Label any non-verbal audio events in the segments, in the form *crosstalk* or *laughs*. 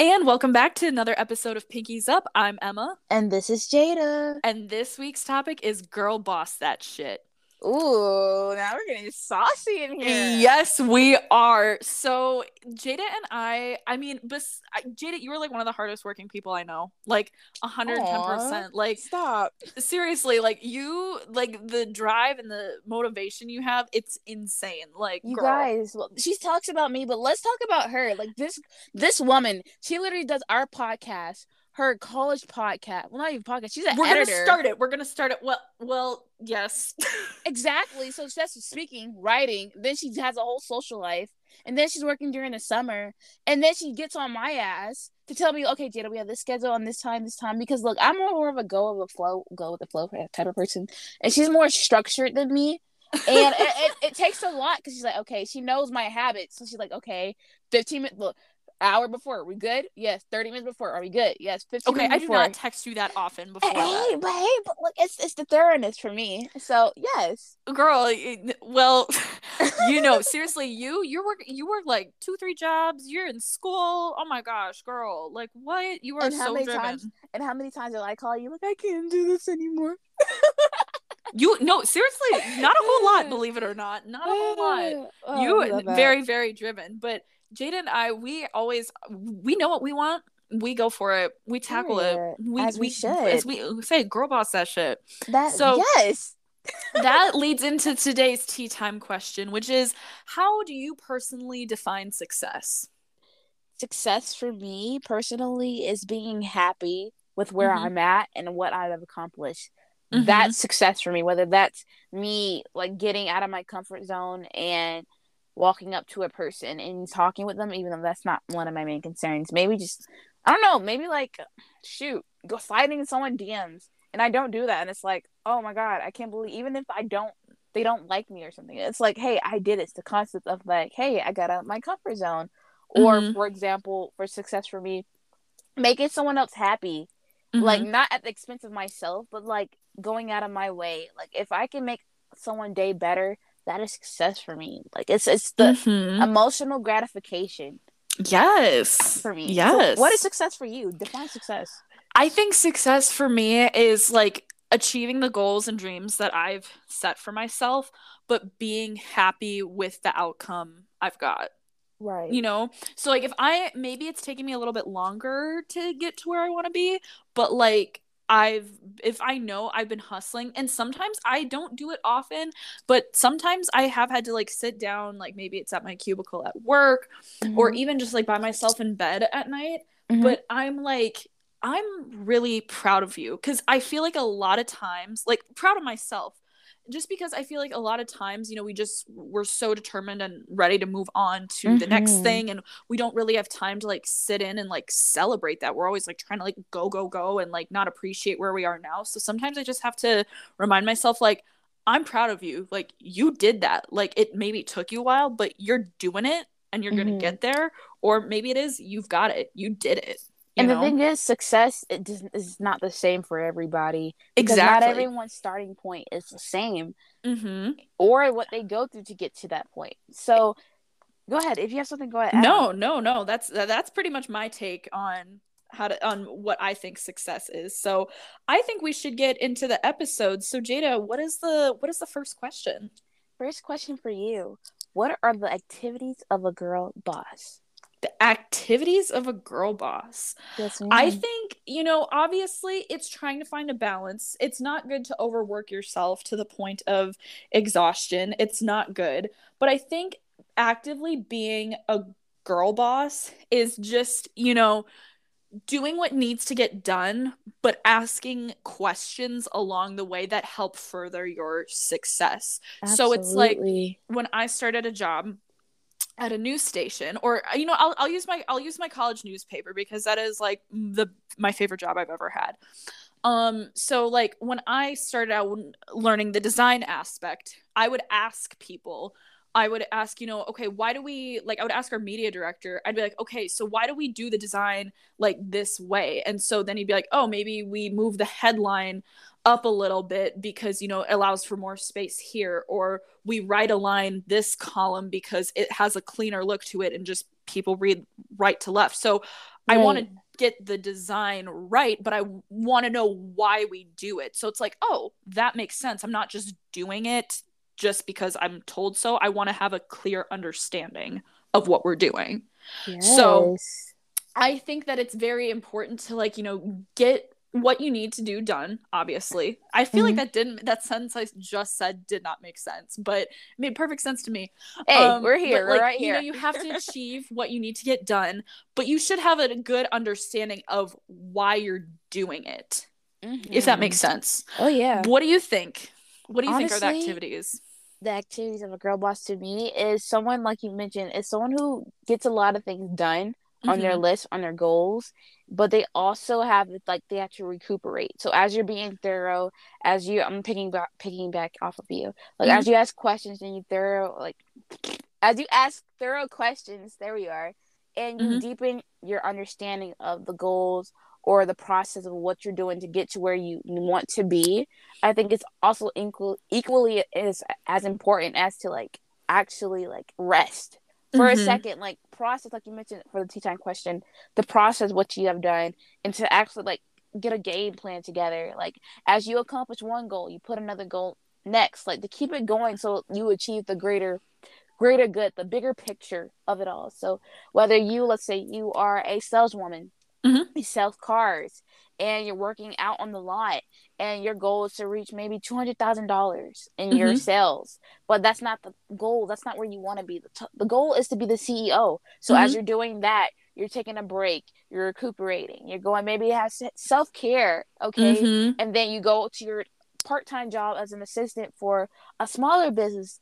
And welcome back to another episode of Pinkies Up. I'm Emma. And this is Jada. And this week's topic is girl boss that shit. Ooh, now we're getting saucy in here. Yes, we are. So Jada and I, I mean, bes- Jada, you were like one of the hardest working people I know. Like 110%. Like stop. Seriously, like you like the drive and the motivation you have, it's insane. Like you girl. guys, well, she talks about me, but let's talk about her. Like this this woman, she literally does our podcast her college podcast. Well, not even podcast. She's an We're editor. gonna start it. We're gonna start it. Well, well, yes. *laughs* exactly. So that's speaking, writing. Then she has a whole social life, and then she's working during the summer, and then she gets on my ass to tell me, okay, Jada, we have this schedule on this time, this time. Because look, I'm more of a go of a flow, go with the flow type of person, and she's more structured than me. and it, it, it, takes a lot because she's like, okay, she knows my habits. So she's like, okay, 15 minutes. Look, hour before. Are we good? Yes. 30 minutes before. Are we good? Yes. 15 okay, I do not text you that often eh, before. Hey, that. but hey, but look, it's it's the thoroughness for me. So yes. Girl, well, *laughs* you know, seriously, you you work you work like two, three jobs, you're in school. Oh my gosh, girl. Like what? You are and how so many driven. Times, and how many times did I call you like I can't do this anymore? *laughs* you no seriously not a whole lot believe it or not not a whole lot *laughs* oh, you very very driven but Jada and I, we always we know what we want. We go for it. We tackle it. We, as we, we should. As we say, girl boss that shit. That so yes. *laughs* that leads into today's tea time question, which is how do you personally define success? Success for me personally is being happy with where mm-hmm. I'm at and what I've accomplished. Mm-hmm. That's success for me, whether that's me like getting out of my comfort zone and walking up to a person and talking with them, even though that's not one of my main concerns. Maybe just I don't know, maybe like shoot, go sliding in someone DMs. And I don't do that. And it's like, oh my God, I can't believe even if I don't they don't like me or something. It's like, hey, I did it. It's the concept of like, hey, I got out of my comfort zone. Or mm-hmm. for example, for success for me, making someone else happy. Mm-hmm. Like not at the expense of myself, but like going out of my way. Like if I can make someone day better, that is success for me. Like it's it's the mm-hmm. emotional gratification. Yes. For me. Yes. So what is success for you? Define success. I think success for me is like achieving the goals and dreams that I've set for myself, but being happy with the outcome I've got. Right. You know? So like if I maybe it's taking me a little bit longer to get to where I want to be, but like I've if I know I've been hustling and sometimes I don't do it often, but sometimes I have had to like sit down like maybe it's at my cubicle at work mm-hmm. or even just like by myself in bed at night, mm-hmm. but I'm like I'm really proud of you cuz I feel like a lot of times like proud of myself just because I feel like a lot of times, you know, we just we're so determined and ready to move on to mm-hmm. the next mm-hmm. thing and we don't really have time to like sit in and like celebrate that. We're always like trying to like go go go and like not appreciate where we are now. So sometimes I just have to remind myself like I'm proud of you. Like you did that. Like it maybe took you a while, but you're doing it and you're mm-hmm. going to get there or maybe it is you've got it. You did it and know? the thing is, success it is not the same for everybody. Exactly. Not everyone's starting point is the same, mm-hmm. or what they go through to get to that point. So, go ahead. If you have something, go ahead. No, no, no. That's that's pretty much my take on how to on what I think success is. So, I think we should get into the episode. So, Jada, what is the what is the first question? First question for you: What are the activities of a girl boss? The activities of a girl boss. Yes, I think, you know, obviously it's trying to find a balance. It's not good to overwork yourself to the point of exhaustion. It's not good. But I think actively being a girl boss is just, you know, doing what needs to get done, but asking questions along the way that help further your success. Absolutely. So it's like when I started a job, at a news station or you know I'll, I'll use my i'll use my college newspaper because that is like the my favorite job i've ever had. Um so like when i started out learning the design aspect i would ask people i would ask you know okay why do we like i would ask our media director i'd be like okay so why do we do the design like this way? And so then he'd be like oh maybe we move the headline up a little bit because you know it allows for more space here or we right align this column because it has a cleaner look to it and just people read right to left. So right. I want to get the design right, but I want to know why we do it. So it's like, oh, that makes sense. I'm not just doing it just because I'm told so. I want to have a clear understanding of what we're doing. Yes. So I think that it's very important to like, you know, get what you need to do done obviously i feel mm-hmm. like that didn't that sentence i just said did not make sense but it made perfect sense to me hey um, we're here but, like, right you know you have to *laughs* achieve what you need to get done but you should have a good understanding of why you're doing it mm-hmm. if that makes mm-hmm. sense oh yeah what do you think what do you Honestly, think are the activities the activities of a girl boss to me is someone like you mentioned is someone who gets a lot of things done mm-hmm. on their mm-hmm. list on their goals but they also have like they have to recuperate. So as you're being thorough, as you I'm picking back picking back off of you, like mm-hmm. as you ask questions and you thorough like as you ask thorough questions, there we are, and you mm-hmm. deepen your understanding of the goals or the process of what you're doing to get to where you want to be. I think it's also equal, equally as as important as to like actually like rest for mm-hmm. a second, like process, like you mentioned for the tea time question, the process what you have done, and to actually like get a game plan together. Like as you accomplish one goal, you put another goal next, like to keep it going so you achieve the greater greater good, the bigger picture of it all. So whether you let's say you are a saleswoman, mm-hmm. you sell cars and you're working out on the lot and your goal is to reach maybe $200,000 in mm-hmm. your sales. But that's not the goal. That's not where you want to be. The, t- the goal is to be the CEO. So mm-hmm. as you're doing that, you're taking a break, you're recuperating, you're going maybe have self care, okay? Mm-hmm. And then you go to your part-time job as an assistant for a smaller business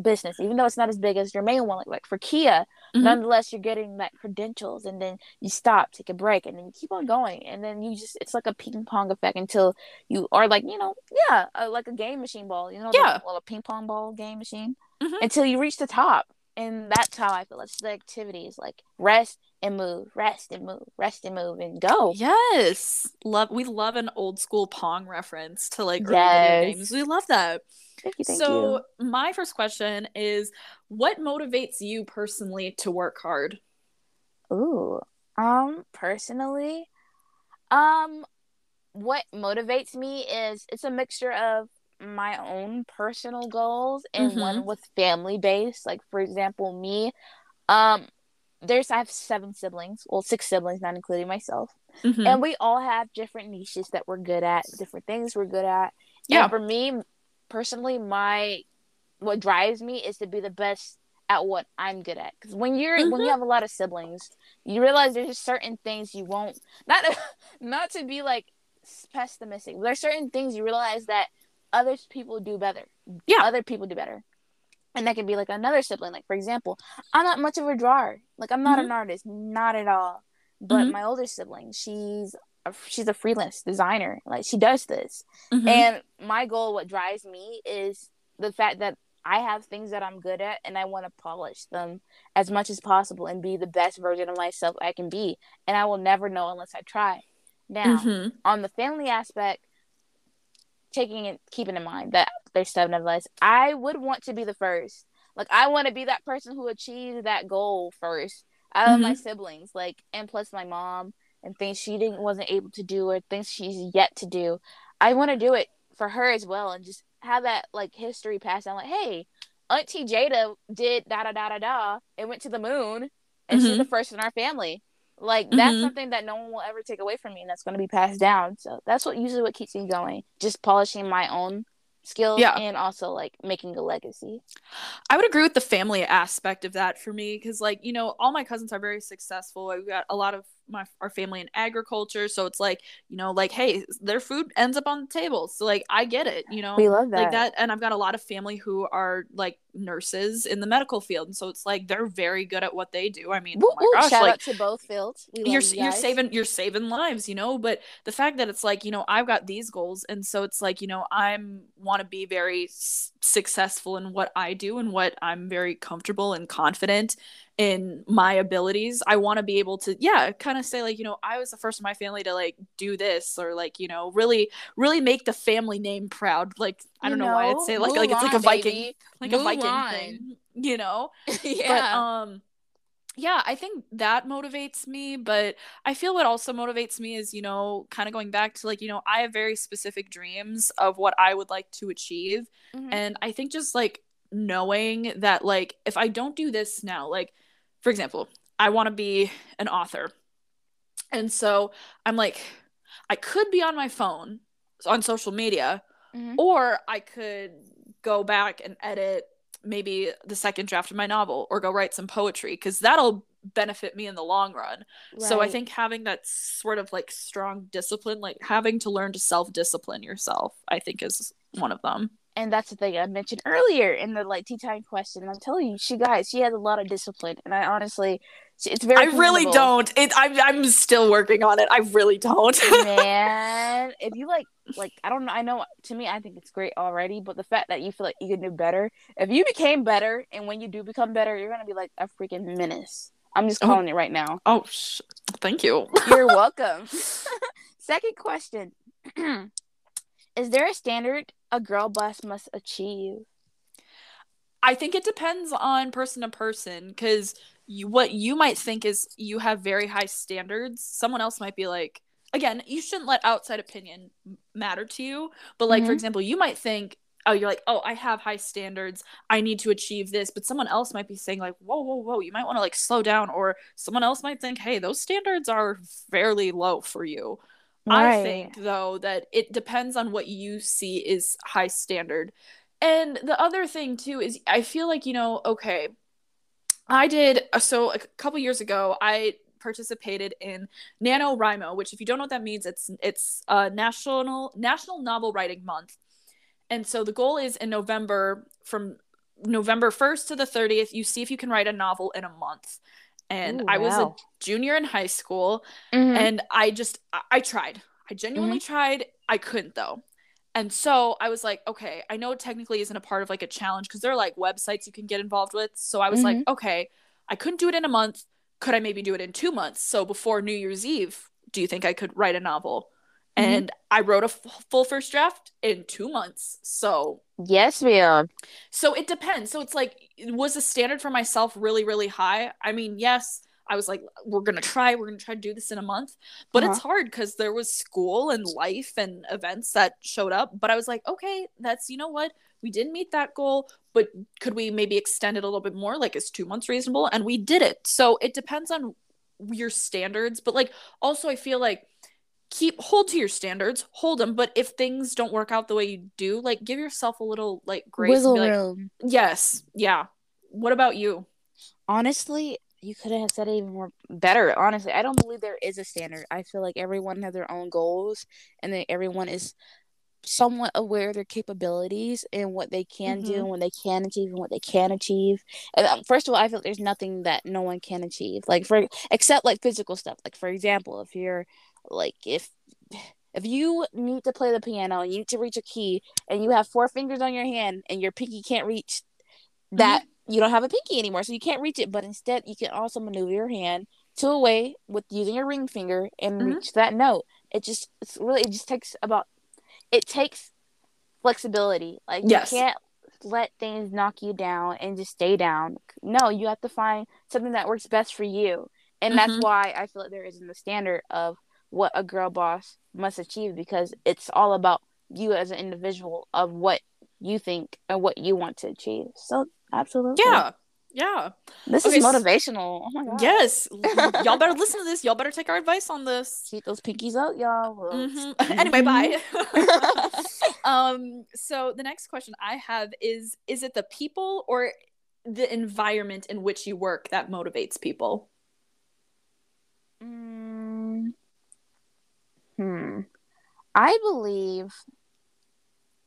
business even though it's not as big as your main one like, like for kia mm-hmm. nonetheless you're getting that credentials and then you stop take a break and then you keep on going and then you just it's like a ping pong effect until you are like you know yeah uh, like a game machine ball you know yeah well a ping pong ball game machine mm-hmm. until you reach the top and that's how I feel. It's the activities like rest and move, rest and move, rest and move, and go. Yes, love. We love an old school Pong reference to like yes. games. We love that. Thank you, thank so you. my first question is, what motivates you personally to work hard? Ooh, um, personally, um, what motivates me is it's a mixture of my own personal goals and mm-hmm. one with family based. Like for example, me, um, there's I have seven siblings, well six siblings, not including myself, mm-hmm. and we all have different niches that we're good at, different things we're good at. Yeah. And for me, personally, my what drives me is to be the best at what I'm good at. Because when you're mm-hmm. when you mm-hmm. have a lot of siblings, you realize there's just certain things you won't not *laughs* not to be like pessimistic. There's certain things you realize that other people do better. Yeah. Other people do better. And that can be like another sibling. Like, for example, I'm not much of a drawer. Like, I'm not mm-hmm. an artist, not at all. But mm-hmm. my older sibling, she's a, she's a freelance designer. Like, she does this. Mm-hmm. And my goal, what drives me, is the fact that I have things that I'm good at and I want to polish them as much as possible and be the best version of myself I can be. And I will never know unless I try. Now, mm-hmm. on the family aspect, taking it keeping in mind that there's seven of us i would want to be the first like i want to be that person who achieves that goal first out of mm-hmm. my siblings like and plus my mom and things she didn't wasn't able to do or things she's yet to do i want to do it for her as well and just have that like history passed down like hey auntie jada did da da da da da and went to the moon and mm-hmm. she's the first in our family like that's mm-hmm. something that no one will ever take away from me, and that's going to be passed down. So that's what usually what keeps me going, just polishing my own skills yeah. and also like making a legacy. I would agree with the family aspect of that for me because like, you know, all my cousins are very successful. We've got a lot of my our family in agriculture so it's like you know like hey their food ends up on the table so like i get it you know? We love that like that. and i've got a lot of family who are like nurses in the medical field and so it's like they're very good at what they do i mean oh my gosh, shout like, out to both fields you're you you're saving you're saving lives you know but the fact that it's like you know i've got these goals and so it's like you know i'm want to be very s- successful in what i do and what i'm very comfortable and confident in my abilities i want to be able to yeah kind of say like you know i was the first in my family to like do this or like you know really really make the family name proud like i don't know, know why i'd say like like it's like a viking baby. like a viking thing you know *laughs* yeah but um yeah, I think that motivates me, but I feel what also motivates me is, you know, kind of going back to like, you know, I have very specific dreams of what I would like to achieve. Mm-hmm. And I think just like knowing that, like, if I don't do this now, like, for example, I want to be an author. And so I'm like, I could be on my phone on social media, mm-hmm. or I could go back and edit maybe the second draft of my novel or go write some poetry because that'll benefit me in the long run. Right. So I think having that sort of like strong discipline, like having to learn to self discipline yourself, I think is one of them. And that's the thing I mentioned earlier in the like tea time question. I'm telling you, she guys, she has a lot of discipline, and I honestly, it's very. I really don't. It. I'm. I'm still working on it. I really don't. *laughs* Man, if you like, like I don't know. I know. To me, I think it's great already. But the fact that you feel like you can do better, if you became better, and when you do become better, you're gonna be like a freaking menace. I'm just oh. calling oh. it right now. Oh, sh- thank you. You're *laughs* welcome. *laughs* Second question: *clears throat* Is there a standard a girl boss must achieve? I think it depends on person to person because you, what you might think is you have very high standards. Someone else might be like, again, you shouldn't let outside opinion matter to you. But like, mm-hmm. for example, you might think, oh, you're like, oh, I have high standards. I need to achieve this. But someone else might be saying, like, whoa, whoa, whoa, you might want to like slow down. Or someone else might think, hey, those standards are fairly low for you. Right. I think, though, that it depends on what you see is high standard. And the other thing, too, is I feel like, you know, okay, I did uh, so a couple years ago. I participated in NaNoWriMo, which, if you don't know what that means, it's it's a national National Novel Writing Month, and so the goal is in November from November 1st to the 30th, you see if you can write a novel in a month. And Ooh, I was wow. a junior in high school, mm-hmm. and I just I, I tried. I genuinely mm-hmm. tried. I couldn't though. And so I was like, okay, I know it technically isn't a part of like a challenge because there are like websites you can get involved with. So I was mm-hmm. like, okay, I couldn't do it in a month. Could I maybe do it in two months? So before New Year's Eve, do you think I could write a novel? Mm-hmm. And I wrote a f- full first draft in two months. So yes, ma'am. So it depends. So it's like, was the standard for myself really, really high? I mean, yes, I was like, we're gonna try, we're gonna try to do this in a month. But uh-huh. it's hard because there was school and life and events that showed up. But I was like, okay, that's you know what? We didn't meet that goal, but could we maybe extend it a little bit more? Like, is two months reasonable? And we did it. So it depends on your standards. But like also I feel like keep hold to your standards, hold them. But if things don't work out the way you do, like give yourself a little like grace. Wiggle like, room. Yes. Yeah. What about you? Honestly, you couldn't have said it even more better. Honestly, I don't believe there is a standard. I feel like everyone has their own goals, and that everyone is somewhat aware of their capabilities and what they can mm-hmm. do and what they can achieve and what they can achieve. And um, first of all, I feel like there's nothing that no one can achieve, like for except like physical stuff. Like for example, if you're like if if you need to play the piano, and you need to reach a key, and you have four fingers on your hand, and your pinky can't reach that. Mm-hmm you don't have a pinky anymore, so you can't reach it. But instead, you can also maneuver your hand to a way with using your ring finger and mm-hmm. reach that note. It just it's really it just takes about it takes flexibility. Like yes. you can't let things knock you down and just stay down. No, you have to find something that works best for you. And mm-hmm. that's why I feel like there isn't the standard of what a girl boss must achieve because it's all about you as an individual of what you think and what you want to achieve. So absolutely. Yeah. Yeah. This okay, is motivational. Oh my god. Yes. *laughs* y'all better listen to this. Y'all better take our advice on this. Keep those pinkies out, y'all. Mm-hmm. *laughs* *laughs* anyway, bye. um, so the next question I have is is it the people or the environment in which you work that motivates people? Mm, hmm. I believe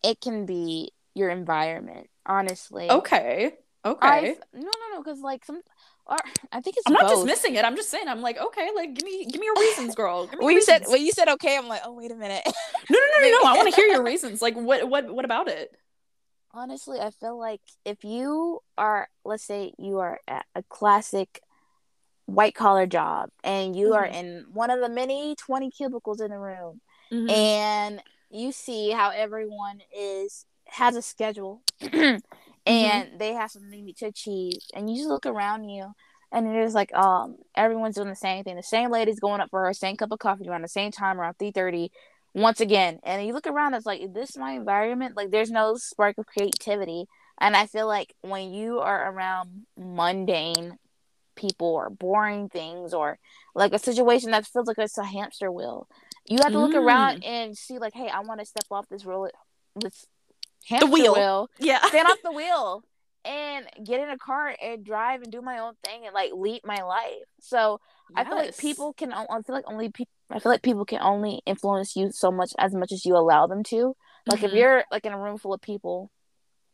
it can be your environment honestly. Okay. Okay. I've, no, no, no, because like some, or I think it's. I'm not both. dismissing it. I'm just saying. I'm like, okay, like give me, give me your reasons, girl. Give when you said when you said okay, I'm like, oh wait a minute. no, no, no, no, no. I want to hear your *laughs* reasons. Like, what, what, what about it? Honestly, I feel like if you are, let's say, you are a classic white collar job, and you mm-hmm. are in one of the many 20 cubicles in the room, mm-hmm. and you see how everyone is has a schedule *clears throat* mm-hmm. and mm-hmm. they have something to achieve and you just look around you and it is like um everyone's doing the same thing. The same lady's going up for her same cup of coffee around the same time around three thirty. Once again, and you look around, it's like, is this my environment? Like, there's no spark of creativity. And I feel like when you are around mundane people or boring things or like a situation that feels like it's a hamster wheel, you have to look mm. around and see like, hey, I want to step off this roll, this hamster the wheel. wheel, yeah, stand off the *laughs* wheel, and get in a car and drive and do my own thing and like lead my life. So yes. I feel like people can. I feel like only people. I feel like people can only influence you so much as much as you allow them to. Like mm-hmm. if you're like in a room full of people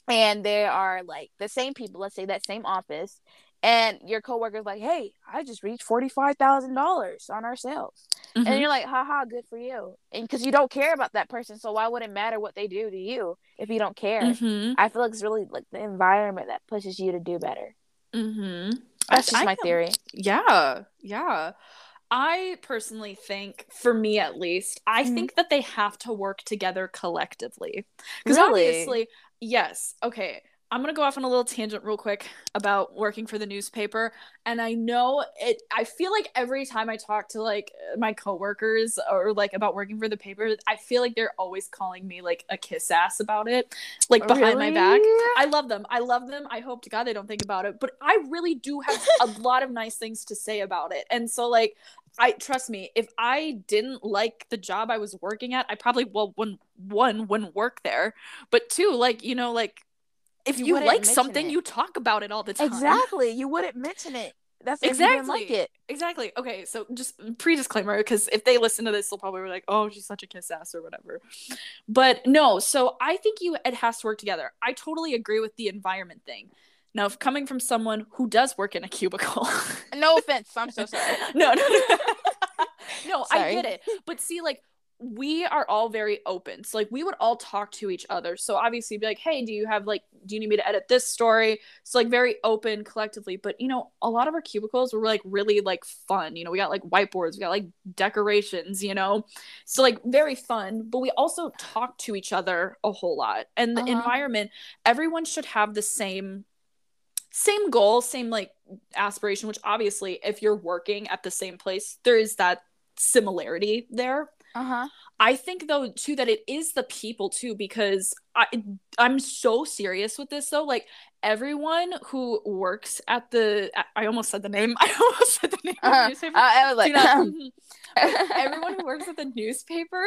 and there are like the same people, let's say that same office, and your coworker's like, "Hey, I just reached forty five thousand dollars on our sales," mm-hmm. and you're like, "Haha, good for you," and because you don't care about that person, so why would it matter what they do to you if you don't care? Mm-hmm. I feel like it's really like the environment that pushes you to do better. Mm-hmm. That's just I, my theory. Yeah, yeah. I personally think, for me at least, I mm-hmm. think that they have to work together collectively. Because really? obviously, yes, okay. I'm gonna go off on a little tangent real quick about working for the newspaper. And I know it I feel like every time I talk to like my coworkers or like about working for the paper, I feel like they're always calling me like a kiss ass about it. Like oh, behind really? my back. I love them. I love them. I hope to God they don't think about it. But I really do have *laughs* a lot of nice things to say about it. And so like I trust me, if I didn't like the job I was working at, I probably well one one wouldn't work there. But two, like, you know, like if you, you like something, it. you talk about it all the time. Exactly. You wouldn't mention it. That's exactly like it. Exactly. Okay, so just pre disclaimer because if they listen to this, they'll probably be like, "Oh, she's such a kiss ass" or whatever. But no, so I think you it has to work together. I totally agree with the environment thing. Now, if coming from someone who does work in a cubicle, no offense, I'm so sorry. *laughs* no, no, no, *laughs* no I get it. But see, like we are all very open. So like we would all talk to each other. So obviously be like, hey, do you have like do you need me to edit this story? So like very open collectively. But you know, a lot of our cubicles were like really like fun. You know, we got like whiteboards, we got like decorations, you know. So like very fun. But we also talk to each other a whole lot. And the uh-huh. environment, everyone should have the same same goal, same like aspiration, which obviously if you're working at the same place, there is that similarity there uh-huh. I think though too that it is the people too because I I'm so serious with this though like everyone who works at the I almost said the name I almost said the name *laughs* uh-huh. the newspaper. Uh, I was like not, *laughs* everyone who works at the newspaper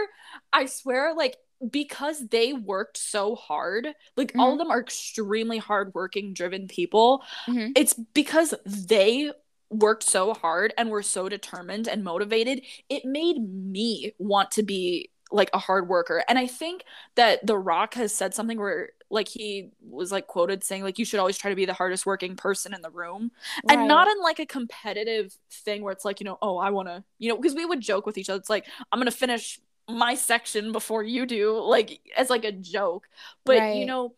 I swear like because they worked so hard like mm-hmm. all of them are extremely hardworking driven people mm-hmm. it's because they worked so hard and were so determined and motivated, it made me want to be like a hard worker. And I think that The Rock has said something where like he was like quoted saying like you should always try to be the hardest working person in the room right. and not in like a competitive thing where it's like you know oh i want to you know because we would joke with each other it's like i'm gonna finish my section before you do like as like a joke but right. you know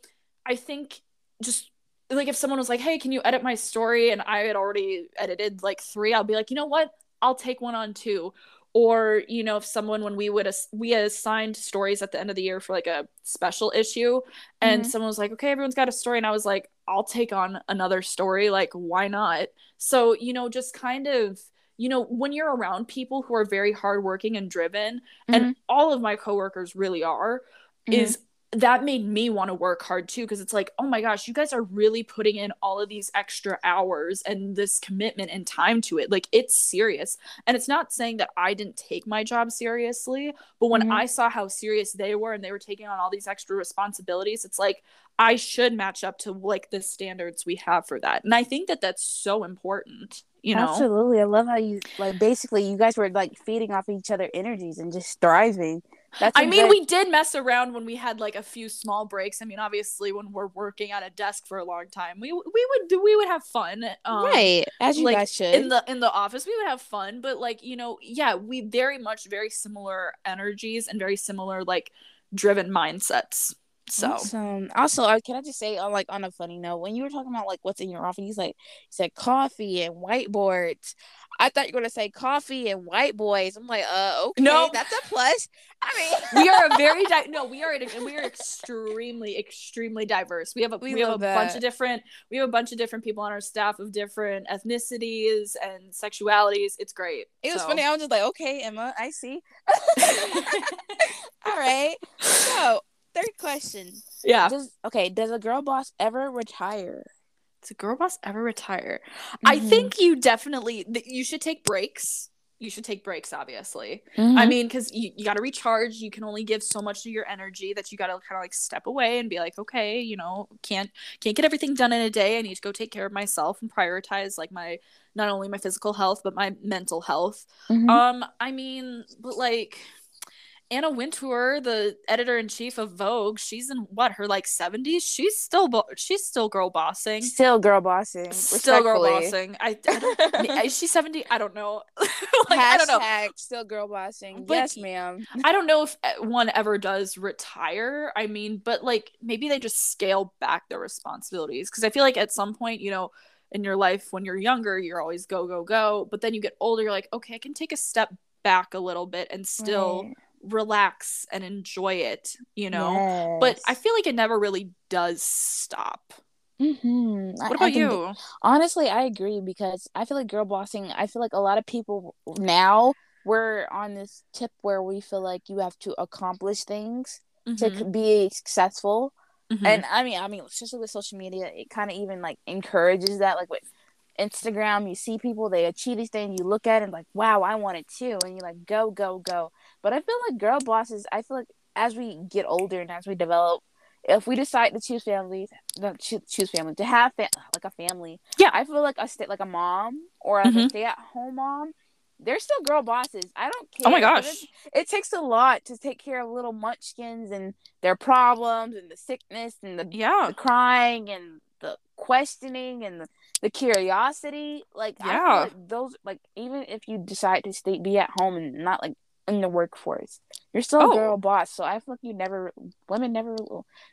i think just like if someone was like, "Hey, can you edit my story?" and I had already edited like 3, I'll be like, "You know what? I'll take one on two." Or, you know, if someone when we would ass- we assigned stories at the end of the year for like a special issue and mm-hmm. someone was like, "Okay, everyone's got a story." And I was like, "I'll take on another story. Like, why not?" So, you know, just kind of you know, when you're around people who are very hardworking and driven, mm-hmm. and all of my coworkers really are, mm-hmm. is that made me want to work hard too because it's like oh my gosh you guys are really putting in all of these extra hours and this commitment and time to it. Like it's serious. And it's not saying that i didn't take my job seriously but when mm-hmm. i saw how serious they were and they were taking on all these extra responsibilities it's like i should match up to like the standards we have for that. And i think that that's so important you know? Absolutely. I love how you like basically you guys were like feeding off each other energies and just thriving that's I mean, we did mess around when we had like a few small breaks. I mean, obviously, when we're working at a desk for a long time, we we would do we would have fun, um, right? As you like, guys should in the in the office, we would have fun. But like you know, yeah, we very much very similar energies and very similar like driven mindsets. So awesome. Also, uh, can I just say, uh, like on a funny note, when you were talking about like what's in your office, he's like, he said coffee and whiteboards. I thought you were gonna say coffee and white boys. I'm like, uh, okay, no, that's a plus. I mean, *laughs* we are a very di- *laughs* no, we are and we are extremely, extremely diverse. We have a we, we have a that. bunch of different we have a bunch of different people on our staff of different ethnicities and sexualities. It's great. It was funny. I was just like, okay, Emma, I see. *laughs* All right. So third question. Yeah. Does, okay. Does a girl boss ever retire? Does a girl boss ever retire? Mm-hmm. I think you definitely you should take breaks. You should take breaks, obviously. Mm-hmm. I mean, because you, you got to recharge. You can only give so much of your energy that you got to kind of like step away and be like, okay, you know, can't can't get everything done in a day. I need to go take care of myself and prioritize like my not only my physical health but my mental health. Mm-hmm. Um, I mean, but like Anna Wintour, the editor in chief of Vogue, she's in what her like seventies. She's still bo- she's still girl bossing. Still girl bossing. Still girl bossing. I, I *laughs* is she seventy? I don't know. *laughs* like, Hashtag I don't know. Still girl bossing. But yes, ma'am. I don't know if eh, one ever does retire. I mean, but like maybe they just scale back their responsibilities because I feel like at some point, you know, in your life when you're younger, you're always go go go. But then you get older, you're like, okay, I can take a step back a little bit and still. Right relax and enjoy it, you know? Yes. But I feel like it never really does stop. Mm-hmm. What about I you? honestly, I agree because I feel like girl bossing, I feel like a lot of people now we're on this tip where we feel like you have to accomplish things mm-hmm. to be successful. Mm-hmm. And I mean, I mean, especially with social media, it kind of even like encourages that. Like with Instagram, you see people they achieve these things, you look at it and like, wow, I want it too, and you like go, go, go. But I feel like girl bosses, I feel like as we get older and as we develop, if we decide to choose families, not choose, choose family, to have fa- like a family, yeah, I feel like a stay like a mom or mm-hmm. a stay at home mom. They're still girl bosses. I don't care. Oh my gosh, it, it takes a lot to take care of little munchkins and their problems and the sickness and the yeah the crying and the questioning and the, the curiosity. Like yeah, like those like even if you decide to stay be at home and not like in the workforce. You're still oh. a girl boss, so I feel like you never women never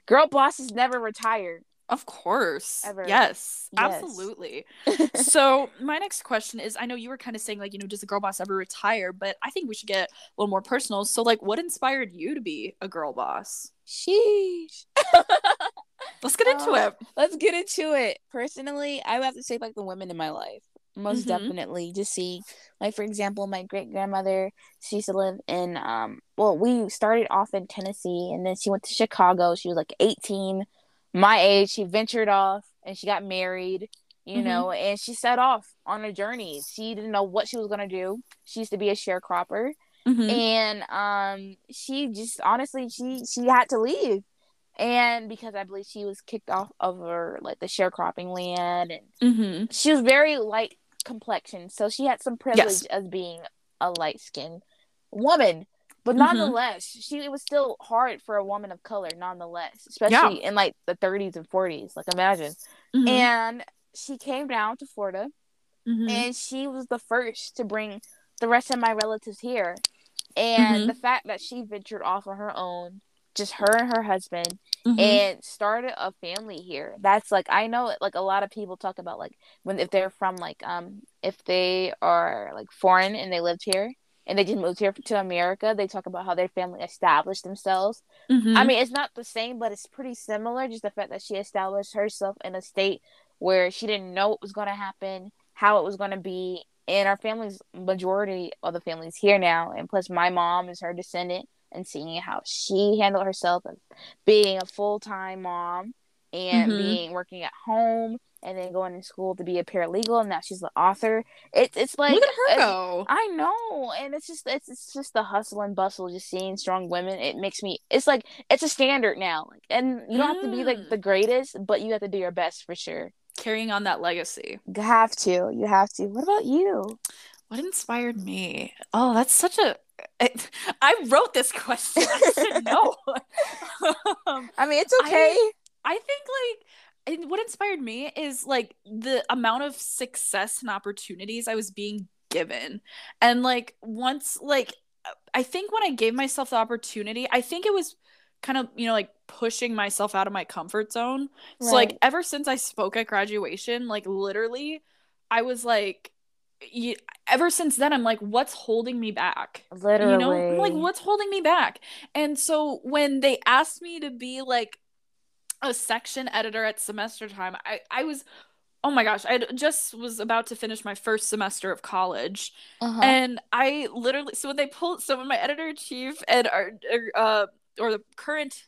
girl bosses never retire. Of course. Ever. Yes, yes. absolutely. *laughs* so, my next question is I know you were kind of saying, like, you know, does a girl boss ever retire? But I think we should get a little more personal. So, like, what inspired you to be a girl boss? Sheesh. *laughs* let's get into uh, it. Let's get into it. Personally, I would have to say, like, the women in my life most mm-hmm. definitely just see like for example my great grandmother she used to live in um well we started off in tennessee and then she went to chicago she was like 18 my age she ventured off and she got married you mm-hmm. know and she set off on a journey she didn't know what she was going to do she used to be a sharecropper mm-hmm. and um she just honestly she she had to leave and because I believe she was kicked off of her like the sharecropping land, and mm-hmm. she was very light complexion, so she had some privilege yes. as being a light skinned woman. But mm-hmm. nonetheless, she it was still hard for a woman of color, nonetheless, especially yeah. in like the 30s and 40s. Like imagine. Mm-hmm. And she came down to Florida, mm-hmm. and she was the first to bring the rest of my relatives here. And mm-hmm. the fact that she ventured off on her own, just her and her husband, mm-hmm. and started a family here. That's like I know like a lot of people talk about like when if they're from like um if they are like foreign and they lived here and they just moved here to America, they talk about how their family established themselves. Mm-hmm. I mean, it's not the same, but it's pretty similar. Just the fact that she established herself in a state where she didn't know what was going to happen, how it was going to be, and our family's majority of the families here now, and plus my mom is her descendant and seeing how she handled herself as being a full-time mom and mm-hmm. being working at home and then going to school to be a paralegal and now she's the author. It's it's like look at her go. I know and it's just it's, it's just the hustle and bustle just seeing strong women. It makes me it's like it's a standard now like and you don't mm. have to be like mm. the greatest but you have to do your best for sure. Carrying on that legacy. You have to you have to. What about you? What inspired me? Oh that's such a *laughs* I wrote this question. I should *laughs* know. *laughs* um, I mean, it's okay. I, I think like what inspired me is like the amount of success and opportunities I was being given. And like once like I think when I gave myself the opportunity, I think it was kind of, you know, like pushing myself out of my comfort zone. So like ever since I spoke at graduation, like literally I was like y- ever since then I'm like what's holding me back? Literally. You know, I'm like what's holding me back? And so when they asked me to be like a section editor at semester time, I I was oh my gosh, I just was about to finish my first semester of college. Uh-huh. And I literally, so when they pulled, so when my editor in chief and our, er, uh, or the current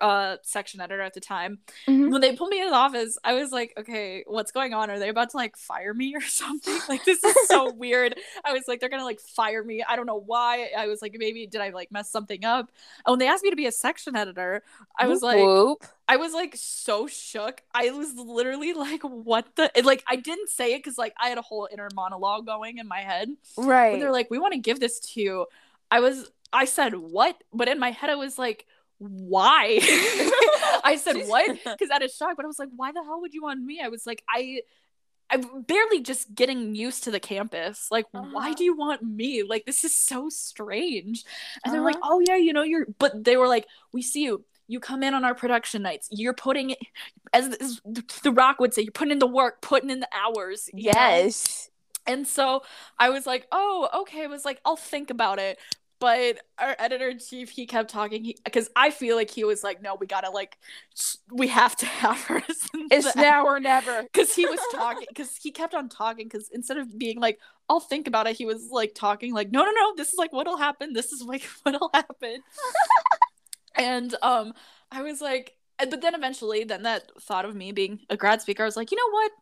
uh, section editor at the time, Mhm. when they pulled me in the office, I was like, okay, what's going on? Are they about to like fire me or *laughs* something? Like, this is so *laughs* weird. I was like, they're gonna like fire me. I don't know why. I was like, maybe did I like mess something up? And when they asked me to be a section editor, I was like, whoop. I was like so shook. I was literally like, what the? Like, I didn't say it because like I had a whole inner monologue going in my head. right. When they're like, we want to give this to you. I was, I said, what? But in my head, I was like, why? *laughs* I said, *laughs* what? Because I was shocked, but I was like, why the hell would you want me? I was like, I. I'm barely just getting used to the campus. Like, why Uh-huh. do you want me? Like, this is so strange. And they're like, Uh-huh. oh, yeah, you know, you're, but they were like, we see you. You come in on our production nights. You're putting it, as, as The Rock would say, you're putting in the work, putting in the hours. you know? yes. And so I was like, oh, okay. I was like, I'll think about it. But our editor in chief, he kept talking because I feel like he was like, no, we gotta like, we have to *laughs* have her. It's now or never. *laughs* because he was talking because he kept on talking because instead of being like, I'll think about it, he was like talking like, no, no, no, this is like what'll happen. This is like *laughs* what'll happen. and um, I was like, but then eventually, then that thought of me being a grad speaker, I was like, you know what?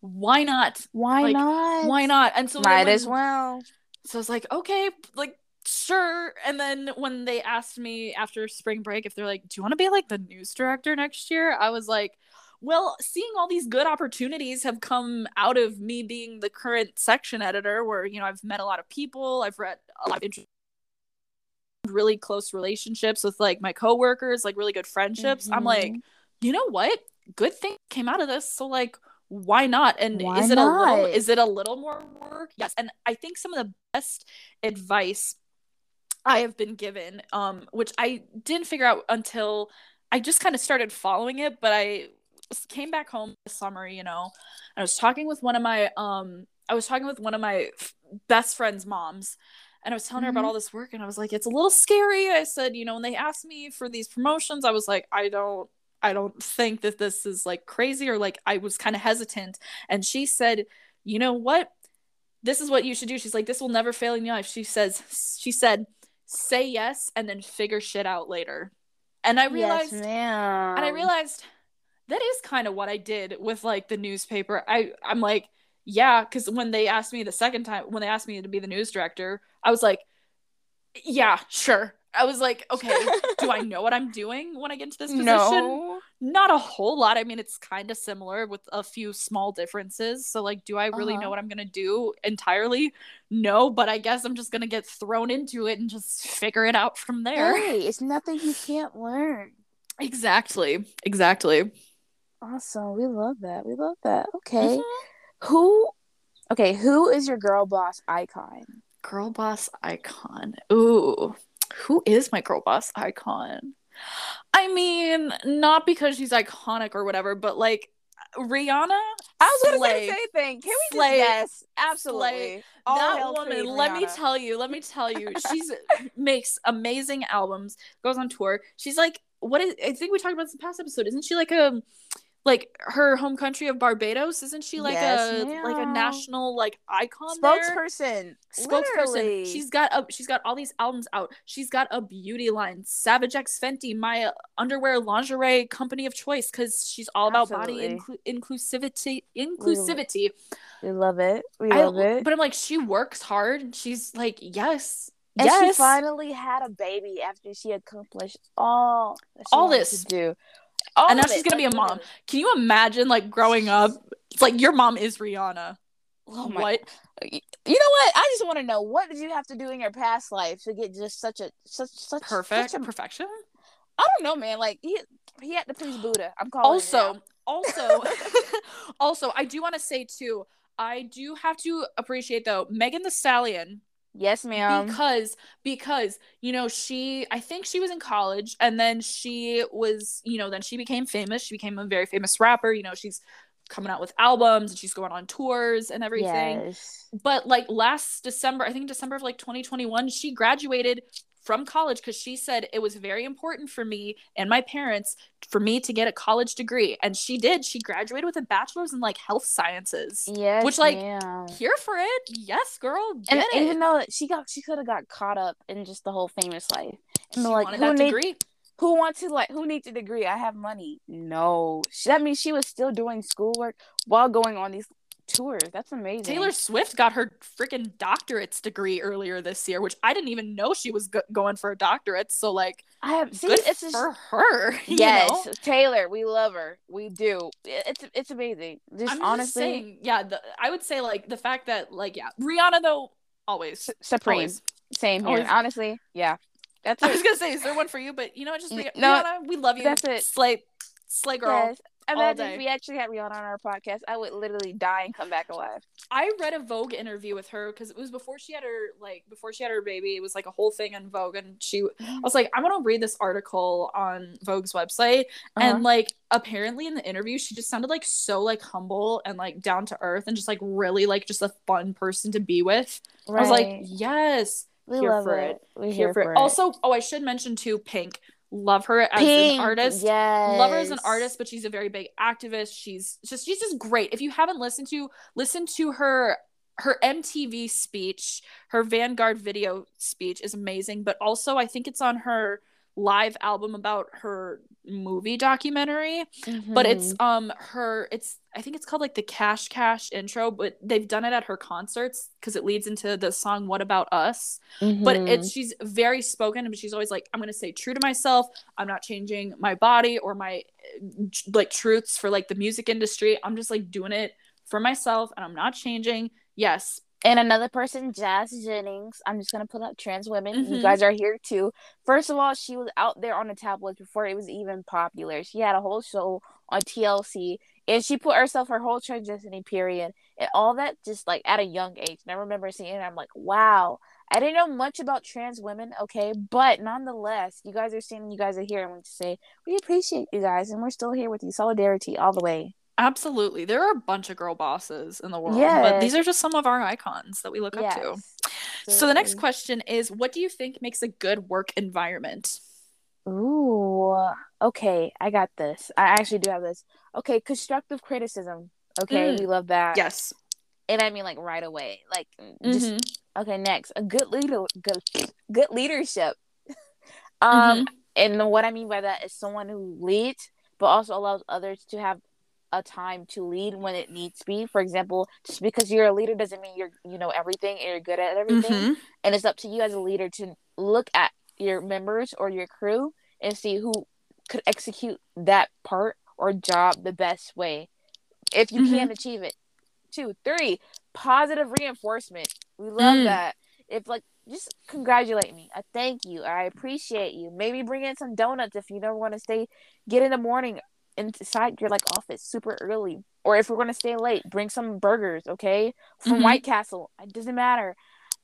Why not? Why Like, not? Why not? And so Might when- as well. so I was like, okay, like sure. And then when they asked me after spring break if they're like, do you want to be like the news director next year? I was like, well, seeing all these good opportunities have come out of me being the current section editor, where you know I've met a lot of people, I've read a lot of interesting, really close relationships with like my coworkers, like really good friendships. I'm like, Mhm. you know what? Good thing came out of this. So like why not? And Why is it a little is it a little more work? Yes. And I think some of the best advice I have been given, um, which I didn't figure out until I just kind of started following it, but I came back home this summer, you know, and I was talking with one of my um I was talking with one of my f- best friend's moms and I was telling her about Mhm. all this work and I was like it's a little scary. I said, you know, when they asked me for these promotions, I was like I don't I don't think that this is like crazy or like I was kind of hesitant and she said, "You know what? This is what you should do." She's like, "This will never fail in your life." She says she said, "Say yes and then figure shit out later." And I realized yes, and I realized that is kind of what I did with like the newspaper. I I'm like, yeah, because when they asked me the second time, when they asked me to be the news director, I was like, yeah, sure. I was like, okay, do I *laughs* know what I'm doing when I get into this position? No. Not a whole lot. I mean, it's kind of similar with a few small differences. So, like, do I really Uh-huh. know what I'm gonna do entirely? No, but I guess I'm just gonna get thrown into it and just figure it out from there. Hey, it's nothing you can't learn. Exactly. Exactly. Awesome. We love that. We love that. Okay. Mhm. Who Okay, who is your girl boss icon? Girl boss icon. Ooh, who is my girl boss icon? I mean, not because she's iconic or whatever, but like Rihanna. I was gonna say the same thing. Can we Slay. yes? Absolutely. That woman, let me tell you, let me tell you, *laughs* she's makes amazing albums, goes on tour. She's like, what is? I think we talked about this in the past episode. Isn't she like a, like her home country of Barbados? Isn't she like Yes, a like a national like icon there? spokesperson. spokesperson. Literally. She's got a she's got all these albums out. She's got a beauty line. Savage X Fenty, my underwear lingerie company of choice, because she's all about body inclu- inclusivity. Inclusivity. we love it. We I- love it. But I'm like, she works hard. She's like, yes, and she yes. finally had a baby after she accomplished all she All this. to do. All And now she's gonna be a mom. Can you imagine like growing up? It's like your mom is Rihanna. Oh my what? You know what? I just want to know what did you have to do in your past life to get just such a such such Perfect Such a, perfection. I don't know, man. Like he he had to please Buddha. I'm calling. also also *laughs* *laughs* also i do want to say too i do have to appreciate though Megan Thee Stallion Yes, ma'am. Because because you know she I think she was in college and then she was you know then she became famous. She became a very famous rapper. You know she's coming out with albums and she's going on tours and everything. Yes. But like last December, I think December of like 2021, she graduated from college because she said it was very important for me and my parents for me to get a college degree. And she did. She graduated with a bachelor's in like health sciences Yes. which like ma'am. here for it? Yes girl get and it. even though she got she could have got caught up in just the whole famous life. And like who need- degree. who wants to like who needs a degree? I have money. No. She- that means she was still doing schoolwork while going on these tours that's amazing taylor swift got her freaking doctorate's degree earlier this year which i didn't even know she was go- going for a doctorate so like i have see good it's just, for her *laughs* you yes know? taylor we love her we do it's it's amazing just I'm just honestly saying, yeah, the, I would say like the fact that like yeah, Rihanna though always su- supreme always. same here Always. honestly yeah that's I was gonna say, is there one for you? But you know, what, just No, Rihanna, we love you. that's it. Slay, slay girl. yes imagine if we actually had rihanna on our podcast i would literally die and come back alive I read a Vogue interview with her because it was before she had her like before she had her baby. It was like a whole thing on Vogue, and she I was like, I'm gonna read this article on Vogue's website, Uh-huh. and like apparently in the interview, she just sounded like so like humble and like down to earth and just like really like just a fun person to be with. I was like, yes, we here love for it, it. we're here for it. Also, oh, I should mention too, Pink. Love her as Pink, an artist. yes. Love her as an artist, but she's a very big activist. She's just she's just great. If you haven't listened to listen to her her MTV speech, her Vanguard video speech is amazing, but also I think it's on her live album about her movie documentary but it's Mhm. um her it's i think it's called like the cash cash intro but they've done it at her concerts because it leads into the song what about us but Mhm. it's she's very spoken but she's always like i'm gonna stay true to myself i'm not changing my body or my uh, like truths for like the music industry i'm just like doing it for myself and i'm not changing yes and another person, Jazz Jennings. I'm just gonna put up trans women. You Mhm. guys are here too. First of all, she was out there on the tabloids before it was even popular. She had a whole show on TLC, and she put herself her whole transitioning period and all that just like at a young age. And I remember seeing it. I'm like, wow. I didn't know much about trans women, okay, but nonetheless, you guys are seeing, you guys are here. I want to say we appreciate you guys, and we're still here with you. Solidarity all the way. Absolutely there are a bunch of girl bosses in the world but these are just some of our icons that we look up to Yes. So the next question is what do you think makes a good work environment? Ooh, okay, I got this. I actually do have this. Okay, constructive criticism. Okay, Mm. we love that. Yes. and I mean like right away. Like just Mhm. okay. Next, a good leader, good, good leadership. um, and what I mean by that is someone who leads, but also allows others to have a time to lead when it needs to be. For example, just because you're a leader doesn't mean you're you know everything and you're good at everything. Mhm. and it's up to you as a leader to look at your members or your crew and see who could execute that part or job the best way if you can achieve it two three positive reinforcement we love Mm. that if like just congratulate me i thank you i appreciate you maybe bring in some donuts if you never want to stay get in the morning inside your like office super early or if we're going to stay late bring some burgers okay from Mhm. white castle it doesn't matter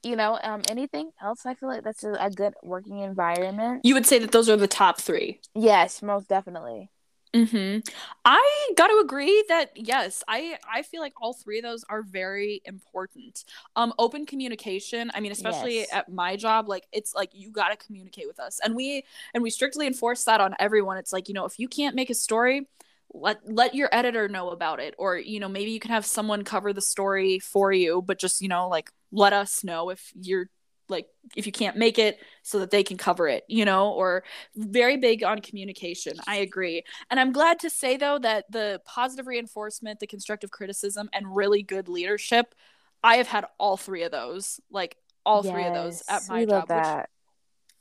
you know um anything else i feel like that's a, a good working environment You would say that those are the top three. yes most definitely Mm-hmm. I got to agree that yes, I I feel like all three of those are very important. Um, open communication. I mean, especially Yes. at my job, like it's like you got to communicate with us, and we and we strictly enforce that on everyone. It's like you know if you can't make a story, let let your editor know about it, or you know maybe you can have someone cover the story for you, but just you know like let us know if you're like if you can't make it so that they can cover it you know or very big on communication. I agree. And i'm glad to say though that the positive reinforcement the constructive criticism and really good leadership i have had all three of those like all three of those at my we job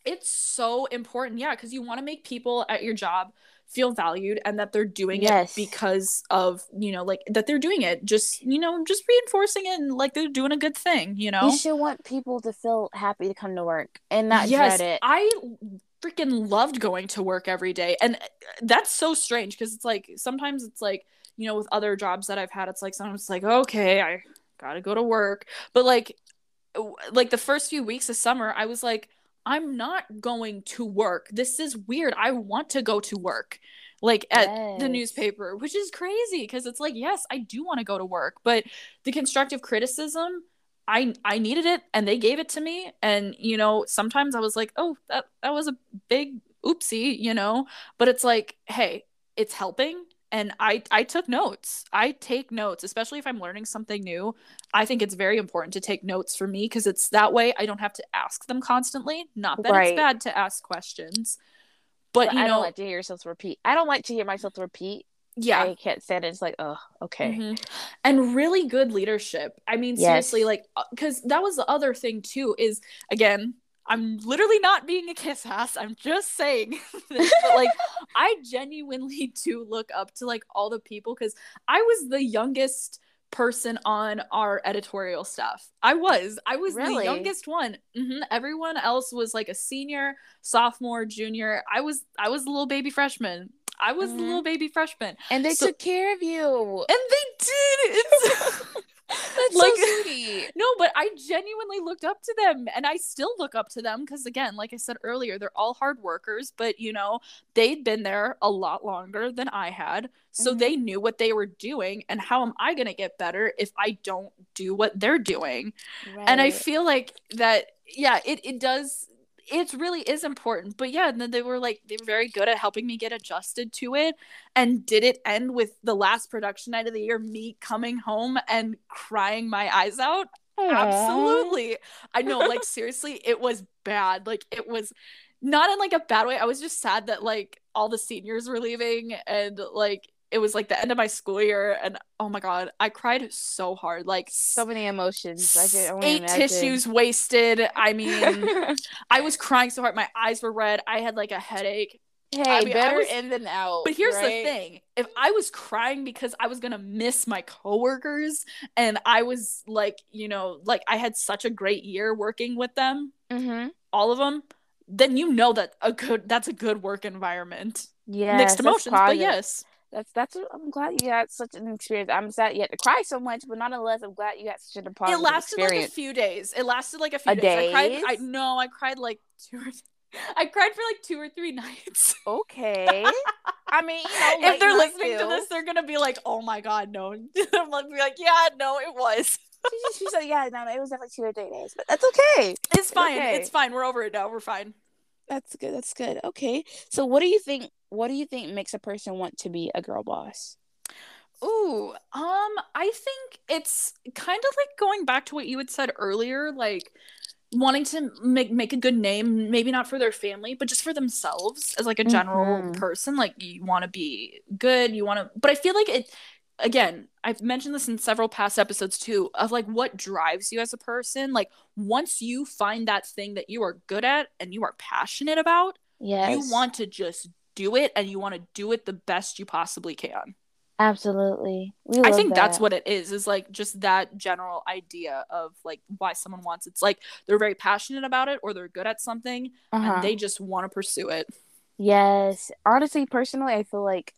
it's so important. Yeah because you want to make people at your job feel valued and that they're doing Yes. it because of you know like that they're doing it just you know just reinforcing it and like they're doing a good thing you know? You should want people to feel happy to come to work and not yes dread it. I freaking loved going to work every day and uh, that's so strange because it's like sometimes it's like you know with other jobs that i've had it's like sometimes it's like okay i gotta go to work. But like like the first few weeks of summer, I was like, I'm not going to work. This is weird. I want to go to work like at yes. the newspaper, which is crazy because it's like, yes, I do want to go to work, but the constructive criticism, I I needed it and they gave it to me. And you know, sometimes I was like, oh, that that was a big oopsie, you know, but it's like, hey, it's helping and I I took notes. I take notes, especially if I'm learning something new. I think it's very important to take notes for me because it's that way I don't have to ask them constantly. Not that right. it's bad to ask questions, but, but you I know, don't like to hear yourself repeat. I don't like to hear myself repeat. Yeah, I can't stand it. It's like, oh, okay. Mm-hmm. And really good leadership. I mean, yes. seriously, like, because uh, that was the other thing too. Is again, I'm literally not being a kiss ass. I'm just saying *laughs* this, but like *laughs* I genuinely *laughs* do look up to like all the people because I was the youngest person on our editorial staff. I was. I was really? the youngest one. Mm-hmm. Everyone else was like a senior, sophomore, junior. I was I was a little baby freshman. I was mm-hmm. a little baby freshman. And they so, took care of you. And they did. It's That's like, so *laughs* sweet. No, but I genuinely looked up to them and I still look up to them because again, like I said earlier, they're all hard workers, but you know, they'd been there a lot longer than I had. So mm-hmm. they knew what they were doing and how am I going to get better if I don't do what they're doing? Right. And I feel like that yeah, it it does it really is important. But yeah, and then they were like they were very good at helping me get adjusted to it. And did it end with the last production night of the year, me coming home and crying my eyes out? Aww. Absolutely. I know, like seriously, it was bad. Like it was not in like a bad way. I was just sad that like all the seniors were leaving and like it was like the end of my school year and oh my god i cried so hard like so many emotions I can eight imagine. tissues wasted i mean *laughs* i was crying so hard my eyes were red i had like a headache hey I mean, better was, in than out but here's right? the thing if i was crying because i was gonna miss my coworkers and i was like you know like i had such a great year working with them mm-hmm. all of them then you know that a good that's a good work environment yeah mixed emotions but yes that's that's I'm glad you had such an experience. I'm sad you had to cry so much, but nonetheless, I'm glad you had such a positive. It lasted experience. like a few days. It lasted like a few a days. days. I cried. I no, I cried like two. Or, I cried for like two or three nights. Okay. *laughs* I mean, you know, if they're listening to this, they're gonna be like, "Oh my god, no!" *laughs* I'm gonna be like, "Yeah, no, it was." she, she said, "Yeah, no, no, it was definitely two or three days, but that's okay. It's fine. Okay. It's fine. We're over it now. We're fine." That's good. That's good. Okay. So, what do you think what do you think makes a person want to be a girl boss? Ooh, um, I think it's kind of like going back to what you had said earlier, like wanting to make make a good name, maybe not for their family, but just for themselves as like a general mm-hmm. person. Like you want to be good, you want to, but I feel like it. Again, I've mentioned this in several past episodes too, of like what drives you as a person. Like once you find that thing that you are good at and you are passionate about, yes. you want to just do it and you want to do it the best you possibly can. Absolutely. I think that. that's what it is, is like just that general idea of like why someone wants it's like they're very passionate about it or they're good at something uh-huh. and they just want to pursue it. Yes. Honestly, personally, I feel like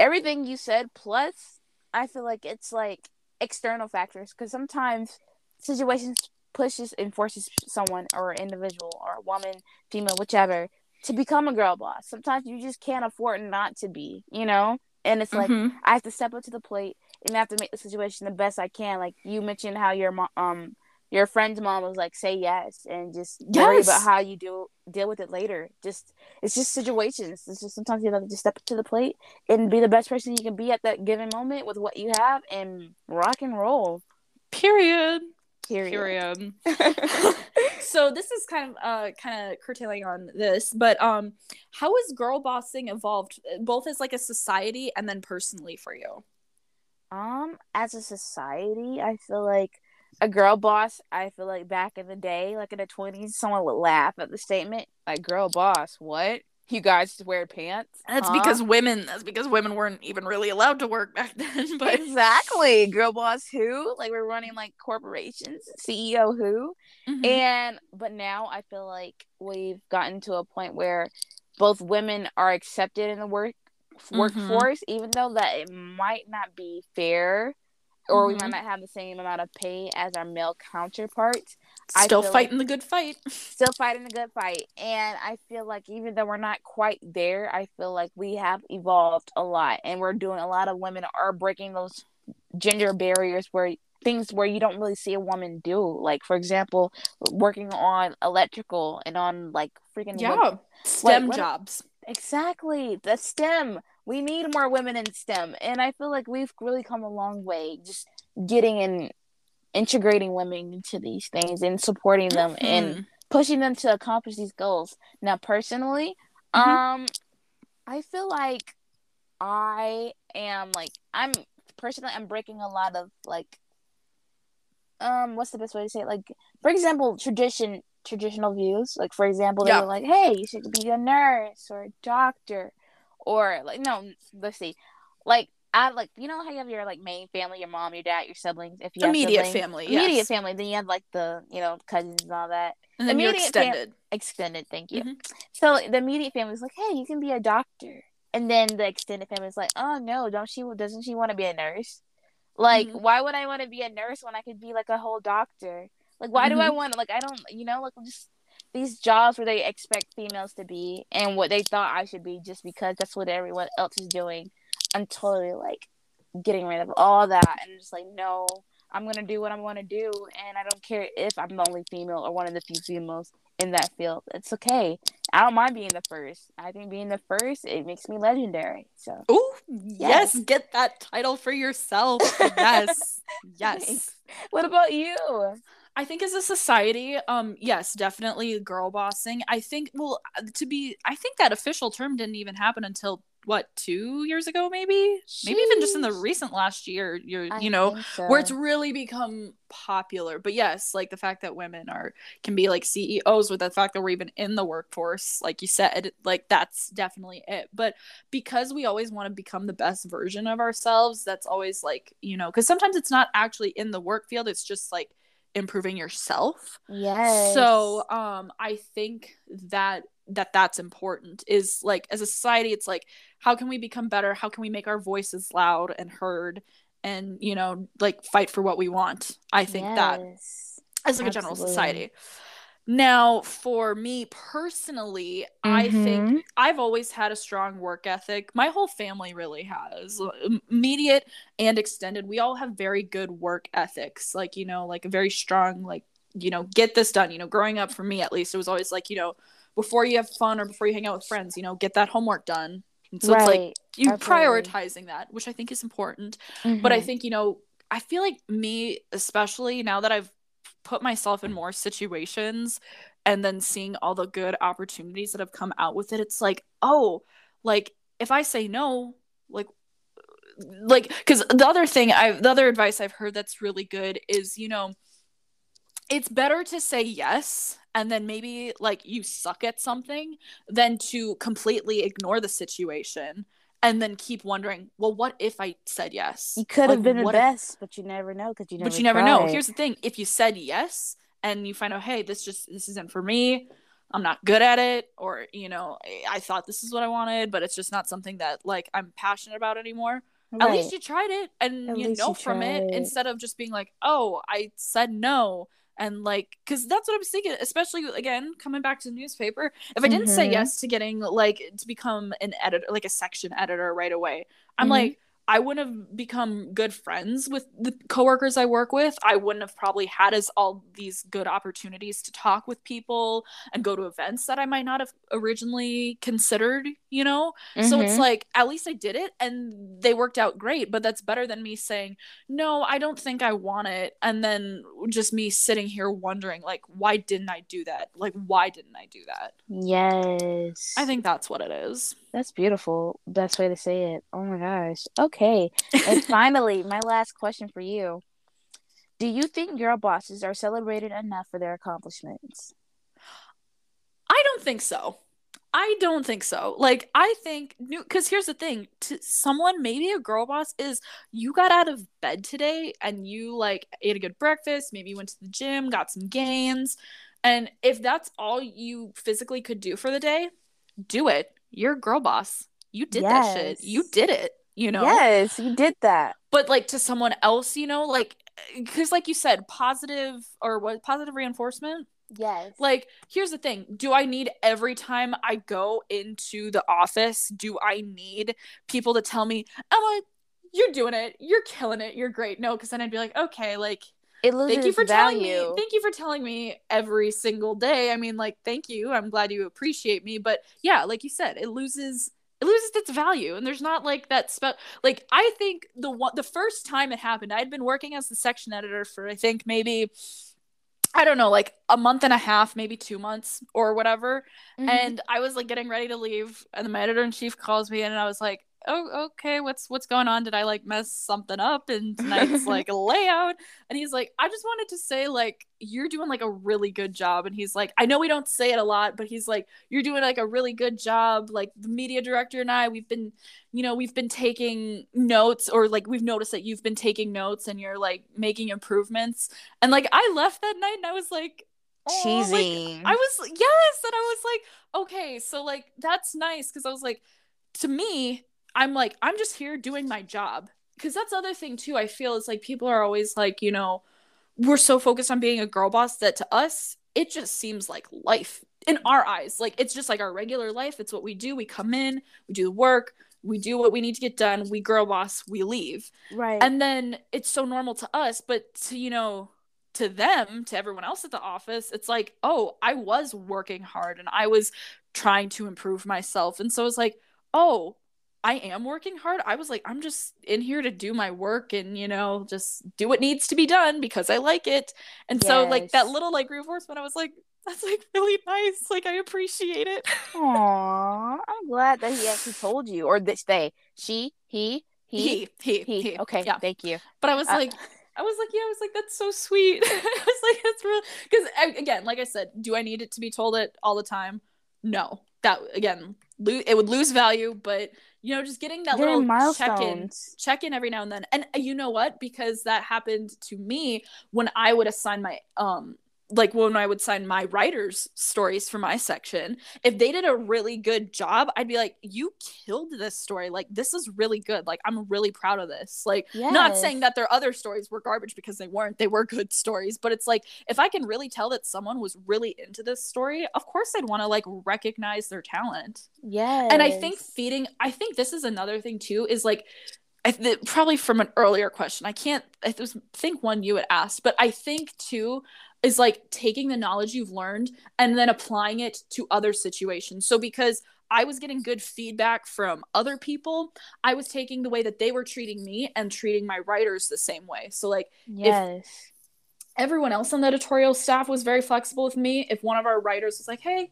everything you said plus I feel like it's like external factors because sometimes situations pushes and forces someone or individual or a woman, female, whichever, to become a girl boss. Sometimes you just can't afford not to be, you know? And it's like mm-hmm. I have to step up to the plate and I have to make the situation the best I can. Like you mentioned how your mom um your friend's mom was like say yes and just yes. worry about how you do deal with it later. Just it's just situations. It's just sometimes you have to just step up to the plate and be the best person you can be at that given moment with what you have and rock and roll. Period. Period. Period. *laughs* so this is kind of uh kind of curtailing on this, but um how has girl bossing evolved both as like a society and then personally for you? Um as a society, I feel like a girl boss, I feel like back in the day, like in the 20s, someone would laugh at the statement like girl boss, what? You guys wear pants. That's huh? because women. That's because women weren't even really allowed to work back *laughs* then. But exactly, girl boss who? Like we're running like corporations, CEO who, mm-hmm. and but now I feel like we've gotten to a point where both women are accepted in the work mm-hmm. workforce, even though that it might not be fair or mm-hmm. we might not have the same amount of pay as our male counterparts. Still fighting like, the good fight. *laughs* Still fighting the good fight. And I feel like even though we're not quite there, I feel like we have evolved a lot and we're doing a lot of women are breaking those gender barriers where things where you don't really see a woman do. Like for example, working on electrical and on like freaking Yeah. Women. STEM like, jobs. Exactly. The STEM. We need more women in STEM. And I feel like we've really come a long way just getting and integrating women into these things and supporting them mm-hmm. and pushing them to accomplish these goals. Now personally, mm-hmm. um I feel like I am like I'm personally I'm breaking a lot of like um what's the best way to say it? Like for example, tradition traditional views. Like for example, they yeah. were like, "Hey, you should be a nurse or a doctor," or like no, let's see, like I like you know how you have your like main family, your mom, your dad, your siblings. If you immediate siblings, family, immediate yes. family, then you have like the you know cousins and all that. And then immediate extended. Fam- extended, thank you. Mm-hmm. So the immediate family is like, "Hey, you can be a doctor," and then the extended family is like, "Oh no, don't she? Doesn't she want to be a nurse?" Like, mm-hmm. why would I want to be a nurse when I could be like a whole doctor? Like, why mm-hmm. do I mm-hmm. want like I don't you know like just these jobs where they expect females to be and what they thought I should be just because that's what everyone else is doing. I'm totally like getting rid of all that and just like no, I'm gonna do what I want to do, and I don't care if I'm the only female or one of the few females in that field. It's okay. I don't mind being the first. I think being the first it makes me legendary. So, oh yes. yes, get that title for yourself. *laughs* Yes, yes. What about you? I think as a society, um, yes, definitely girl bossing. I think, well, to be, I think that official term didn't even happen until what two years ago, maybe, Jeez. maybe even just in the recent last year. You're, you know, so. where it's really become popular. But yes, like the fact that women are can be like CEOs, with the fact that we're even in the workforce, like you said, like that's definitely it. But because we always want to become the best version of ourselves, that's always like you know, because sometimes it's not actually in the work field; it's just like improving yourself. Yes. So um I think that that that's important is like as a society it's like how can we become better? How can we make our voices loud and heard and you know like fight for what we want? I think yes. that as like Absolutely. a general society. Now, for me personally, mm-hmm. I think mm-hmm. I've always had a strong work ethic. My whole family really has. Immediate and extended, we all have very good work ethics. Like, you know, like a very strong, like, you know, get this done. You know, growing up for me at least, it was always like, you know, before you have fun or before you hang out with friends, you know, get that homework done. And so right. it's like you prioritizing that, which I think is important. Mm-hmm. But I mm-hmm. think, you know, I feel like me, especially now that I've put myself in more situations and then seeing all the good opportunities that have come out with it it's like oh like if i say no like like because the other thing i the other advice i've heard that's really good is you know it's better to say yes and then maybe like you suck at something than to completely ignore the situation and then keep wondering, well, what if I said yes? You could have like, been the best, if... but you never know because you never. But you never know. Here's the thing: if you said yes and you find out, hey, this just this isn't for me. I'm not good at it, or you know, I thought this is what I wanted, but it's just not something that like I'm passionate about anymore. Right. At least you tried it, and at you know you from it instead of just being like, oh, I said no and like because that's what i was thinking especially again coming back to the newspaper if i didn't mm-hmm. say yes to getting like to become an editor like a section editor right away i'm mm-hmm. like I wouldn't have become good friends with the coworkers I work with. I wouldn't have probably had as all these good opportunities to talk with people and go to events that I might not have originally considered, you know? Mm-hmm. So it's mm-hmm. like at least I did it and they worked out great, but that's better than me saying, "No, I don't think I want it." And then just me sitting here wondering like, "Why didn't I do that? Like why didn't I do that?" Yes. I think that's what it is. That's beautiful. Best way to say it. Oh my gosh. Okay. and *laughs* finally, my last question for you. Do you think girl bosses are celebrated enough for their accomplishments? I don't think so. I don't think so. Like, I think, because here's the thing to someone, maybe a girl boss is you got out of bed today and you like ate a good breakfast, maybe you went to the gym, got some gains. And if that's all you physically could do for the day, do it you're a girl boss. You did yes. that shit. You did it. you know yes you did that but like to someone else you know like because like you said positive or what positive reinforcement yes like here's the thing do i need every time i go into the office do i need people to tell me emma you're doing it you're killing it you're great no because then i'd be like okay like it loses thank you for value. telling me thank you for telling me every single day i mean like thank you i'm glad you appreciate me but yeah like you said it loses it loses its value and there's not like that spell like i think the one the first time it happened i'd been working as the section editor for i think maybe I don't know, like a month and a half, maybe two months or whatever. Mm-hmm. And I was like getting ready to leave, and then my editor in chief calls me, in and I was like, oh okay what's what's going on? Did i like mess something up in tonight's like *laughs* layout? And he's like i just wanted to say like you're doing like a really good job. And he's like i know we don't say it a lot but he's like you're doing like a really good job. Like the media director and i we've been you know we've been taking notes or like we've noticed that you've been taking notes and you're like making improvements. And like i left that night and i was like oh, cheesy like, i was yes and i was like okay so like that's nice. Because i was like to me I'm like, I'm just here doing my job. Because that's the other thing too. I feel is like people are always like, you know, we're so focused on being a girl boss that to us, it just seems like life in our eyes. Like it's just like our regular life. It's what we do. We come in, we do the work, we do what we need to get done, we girl boss, we leave. Right. And then it's so normal to us, but to, you know, to them, to everyone else at the office, it's like, oh, I was working hard and I was trying to improve myself. And so it's like, oh, I am working hard. I was like, I'm just in here to do my work and, you know, just do what needs to be done because I like it. And yes. so, like, that little, like, reinforcement, I was like, that's like really nice. Like, I appreciate it. *laughs* Aww. I'm glad that he actually told you, or this they, she, he, he, he, he. he. Okay. Yeah. Thank you. But I was uh, like, I was like, yeah, I was like, that's so sweet. *laughs* I was like, that's real. Because, again, like I said, do I need it to be told it all the time? No. That, again, lo- it would lose value, but you know just getting that little check in check in every now and then and uh, you know what because that happened to me when i would assign my um like when I would sign my writers' stories for my section, if they did a really good job, I'd be like, "You killed this story! Like this is really good! Like I'm really proud of this!" Like yes. not saying that their other stories were garbage because they weren't; they were good stories. But it's like if I can really tell that someone was really into this story, of course I'd want to like recognize their talent. Yeah, and I think feeding. I think this is another thing too. Is like I th- probably from an earlier question. I can't. I was, think one you had asked, but I think too is like taking the knowledge you've learned and then applying it to other situations. So because I was getting good feedback from other people, I was taking the way that they were treating me and treating my writers the same way. So like yes. If everyone else on the editorial staff was very flexible with me, if one of our writers was like, "Hey,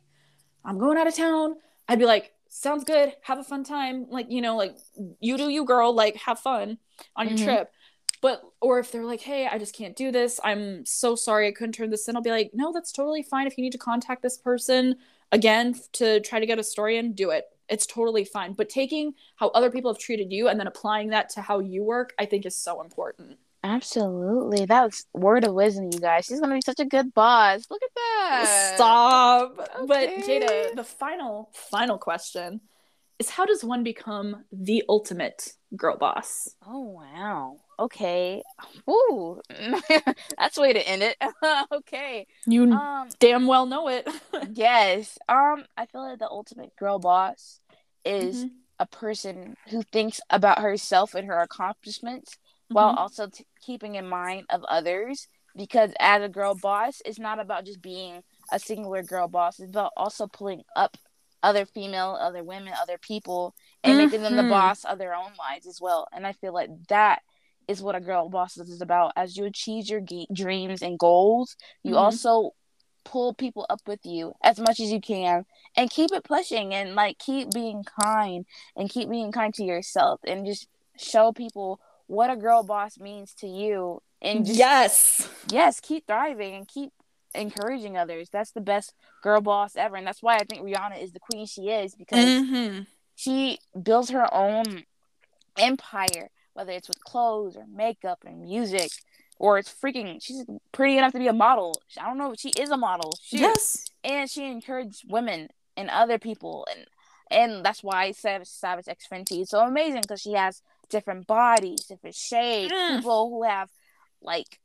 I'm going out of town," I'd be like, "Sounds good. Have a fun time. Like, you know, like you do you girl, like have fun on your mm-hmm. trip." But or if they're like hey i just can't do this i'm so sorry i couldn't turn this in i'll be like no that's totally fine if you need to contact this person again to try to get a story in do it it's totally fine but taking how other people have treated you and then applying that to how you work i think is so important Absolutely. That was word of wisdom, you guys. She's gonna be such a good boss. Look at that. Stop. Okay. But Jada, the final, final question is how does one become the ultimate girl boss? Oh wow okay. Ooh, *laughs* that's the way to end it. *laughs* okay. You um, damn well know it. *laughs* yes. Um, I feel like the ultimate girl boss is mm-hmm. a person who thinks about herself and her accomplishments mm-hmm. while also t- keeping in mind of others. Because as a girl boss, it's not about just being a singular girl boss. It's about also pulling up other female, other women, other people, and mm-hmm. making them the mm-hmm. boss of their own lives as well. And I feel like that is what a girl boss is about. As you achieve your ge- dreams and goals, you mm-hmm. also pull people up with you as much as you can and keep it pushing and like keep being kind and keep being kind to yourself and just show people what a girl boss means to you and just, yes yes keep thriving and keep encouraging others that's the best girl boss ever and that's why i think rihanna is the queen she is because mm-hmm. she builds her own empire whether it's with clothes or makeup and music or it's freaking she's pretty enough to be a model i don't know she is a model she, yes and she encouraged women and other people and and that's why Savage Savage X Fenty is so amazing because she has different bodies, different shapes, Mm. people who have like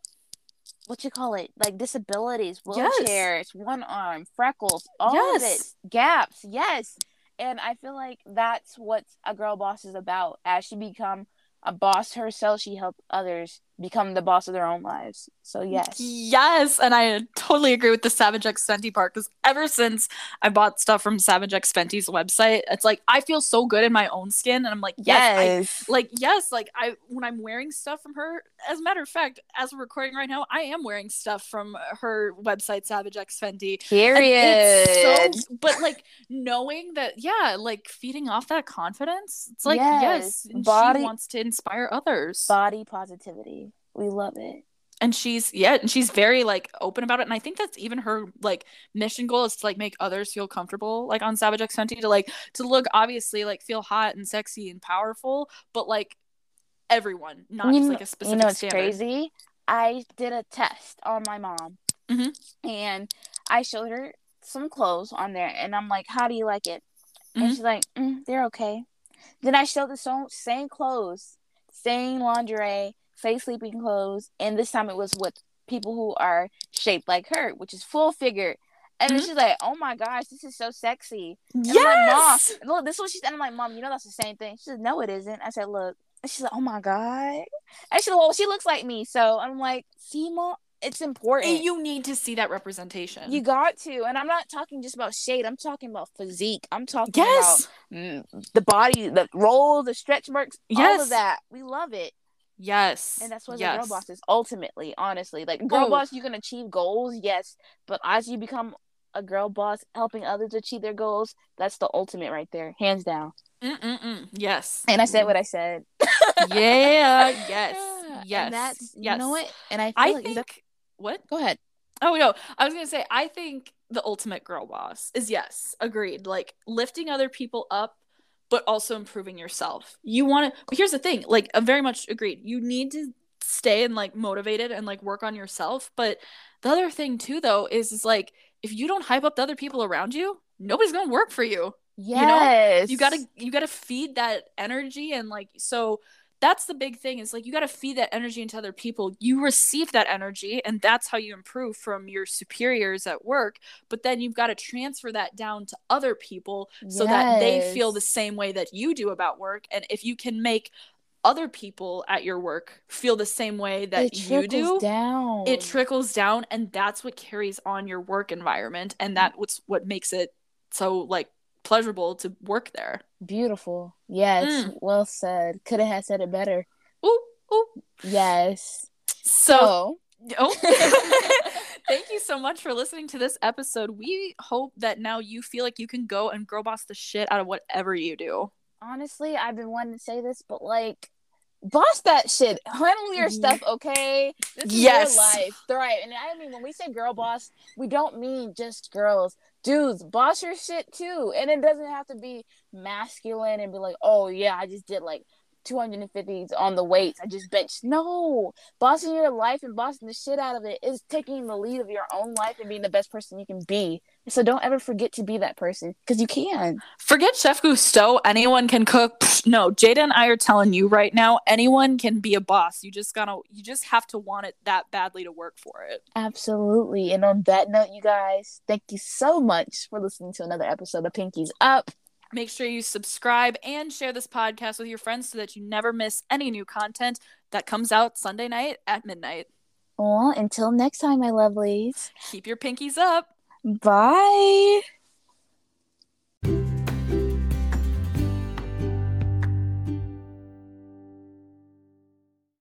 what you call it, like disabilities, Yes. wheelchairs, one arm, freckles, all of it, gaps, yes. And I feel like that's what a girl boss is about. As she become a boss herself, she helped others become the boss of their own lives. So yes, Yes, and I totally agree with the Savage X Fenty part because ever since I bought stuff from Savage X Fenty's website, it's like I feel so good in my own skin, and I'm like, yes, I- like yes, like I when I'm wearing stuff from her. As a matter of fact, as we're recording right now, I am wearing stuff from her website, Savage X Fenty. Period. so, but like knowing that, yeah, like feeding off that confidence. It's like yes, Yes, body- she wants to inspire others. Body positivity, we love it. and she's yeah and she's very like open about it and i think that's even her like mission goal is to like make others feel comfortable like on savage x Fenty to like to look obviously like feel hot and sexy and powerful but like everyone not you just like a specific you know, it's standard. crazy. I did a test on my mom, Mhm. and I showed her some clothes on there, and I'm like, "How do you like it?" And Mhm. she's like, mm, "They're okay." Then I showed the same clothes, same lingerie, same sleeping clothes, and this time it was with people who are shaped like her, which is full figure. And then Mhm. she's like, "Oh my gosh, this is so sexy." And I'm like, Mom, yes look, this is what she said. I'm like, Mom, you know that's the same thing. She said, No, it isn't. I said, Look. And she's like, Oh my God. And she said, Well, she looks like me. So I'm like, See, Mom, it's important. you need to see that representation You got to. And I'm not talking just about shade. I'm talking about physique. I'm talking yes about the body, the roll, the stretch marks, all of that. We love it. Yes And that's what yes. a girl boss is ultimately, honestly. Like, girl Oh. boss, you can achieve goals, yes. But as you become a girl boss, helping others achieve their goals, that's the ultimate right there, hands down. Mm-mm-mm. yes And I said what I said. yeah yes *laughs* Yeah, yes And that's yes you know what? And I feel i like think that- what go ahead. Oh no, I was gonna say I think the ultimate girl boss is yes, agreed. Like lifting other people up, but also improving yourself. You want to. But here's the thing, like I'm very much agreed. You need to stay and like motivated and like work on yourself. But the other thing too, though, is is like if you don't hype up the other people around you, nobody's gonna work for you you know, Yes. you gotta you gotta feed that energy and like so that's the big thing is like you gotta feed that energy into other people. You receive that energy and that's how you improve from your superiors at work but then you've got to transfer that down to other people so that they feel the same way that you do about work. And if you can make other people at your work feel the same way that you do trickles down. it trickles down and that's what carries on your work environment and that's what makes it so like pleasurable to work there beautiful. Yes, Mm. well said. Couldn't have said it better. ooh ooh Yes. so So oh *laughs* *laughs* thank you so much for listening to this episode we hope that now you feel like you can go and girl boss the shit out of whatever you do honestly, I've been wanting to say this, but like boss that shit. Handle your Mhm. stuff, okay? This is Yes. your life. Thrive. And I mean when we say girl boss, we don't mean just girls. Dudes, boss your shit too. And it doesn't have to be masculine and be like, oh yeah, I just did like 250s on the weights. I just benched. No. Bossing your life and bossing the shit out of it is taking the lead of your own life and being the best person you can be. So don't ever forget to be that person because you can. forget chef gusteau anyone can cook no jada and i are telling you right now anyone can be a boss you just gotta you just have to want it that badly to work for it Absolutely. And on that note, you guys, thank you so much for listening to another episode of Pinkies Up. Make sure you subscribe and share this podcast with your friends so that you never miss any new content that comes out Sunday night at midnight. Well, until next time, my lovelies. Keep your pinkies up. Bye.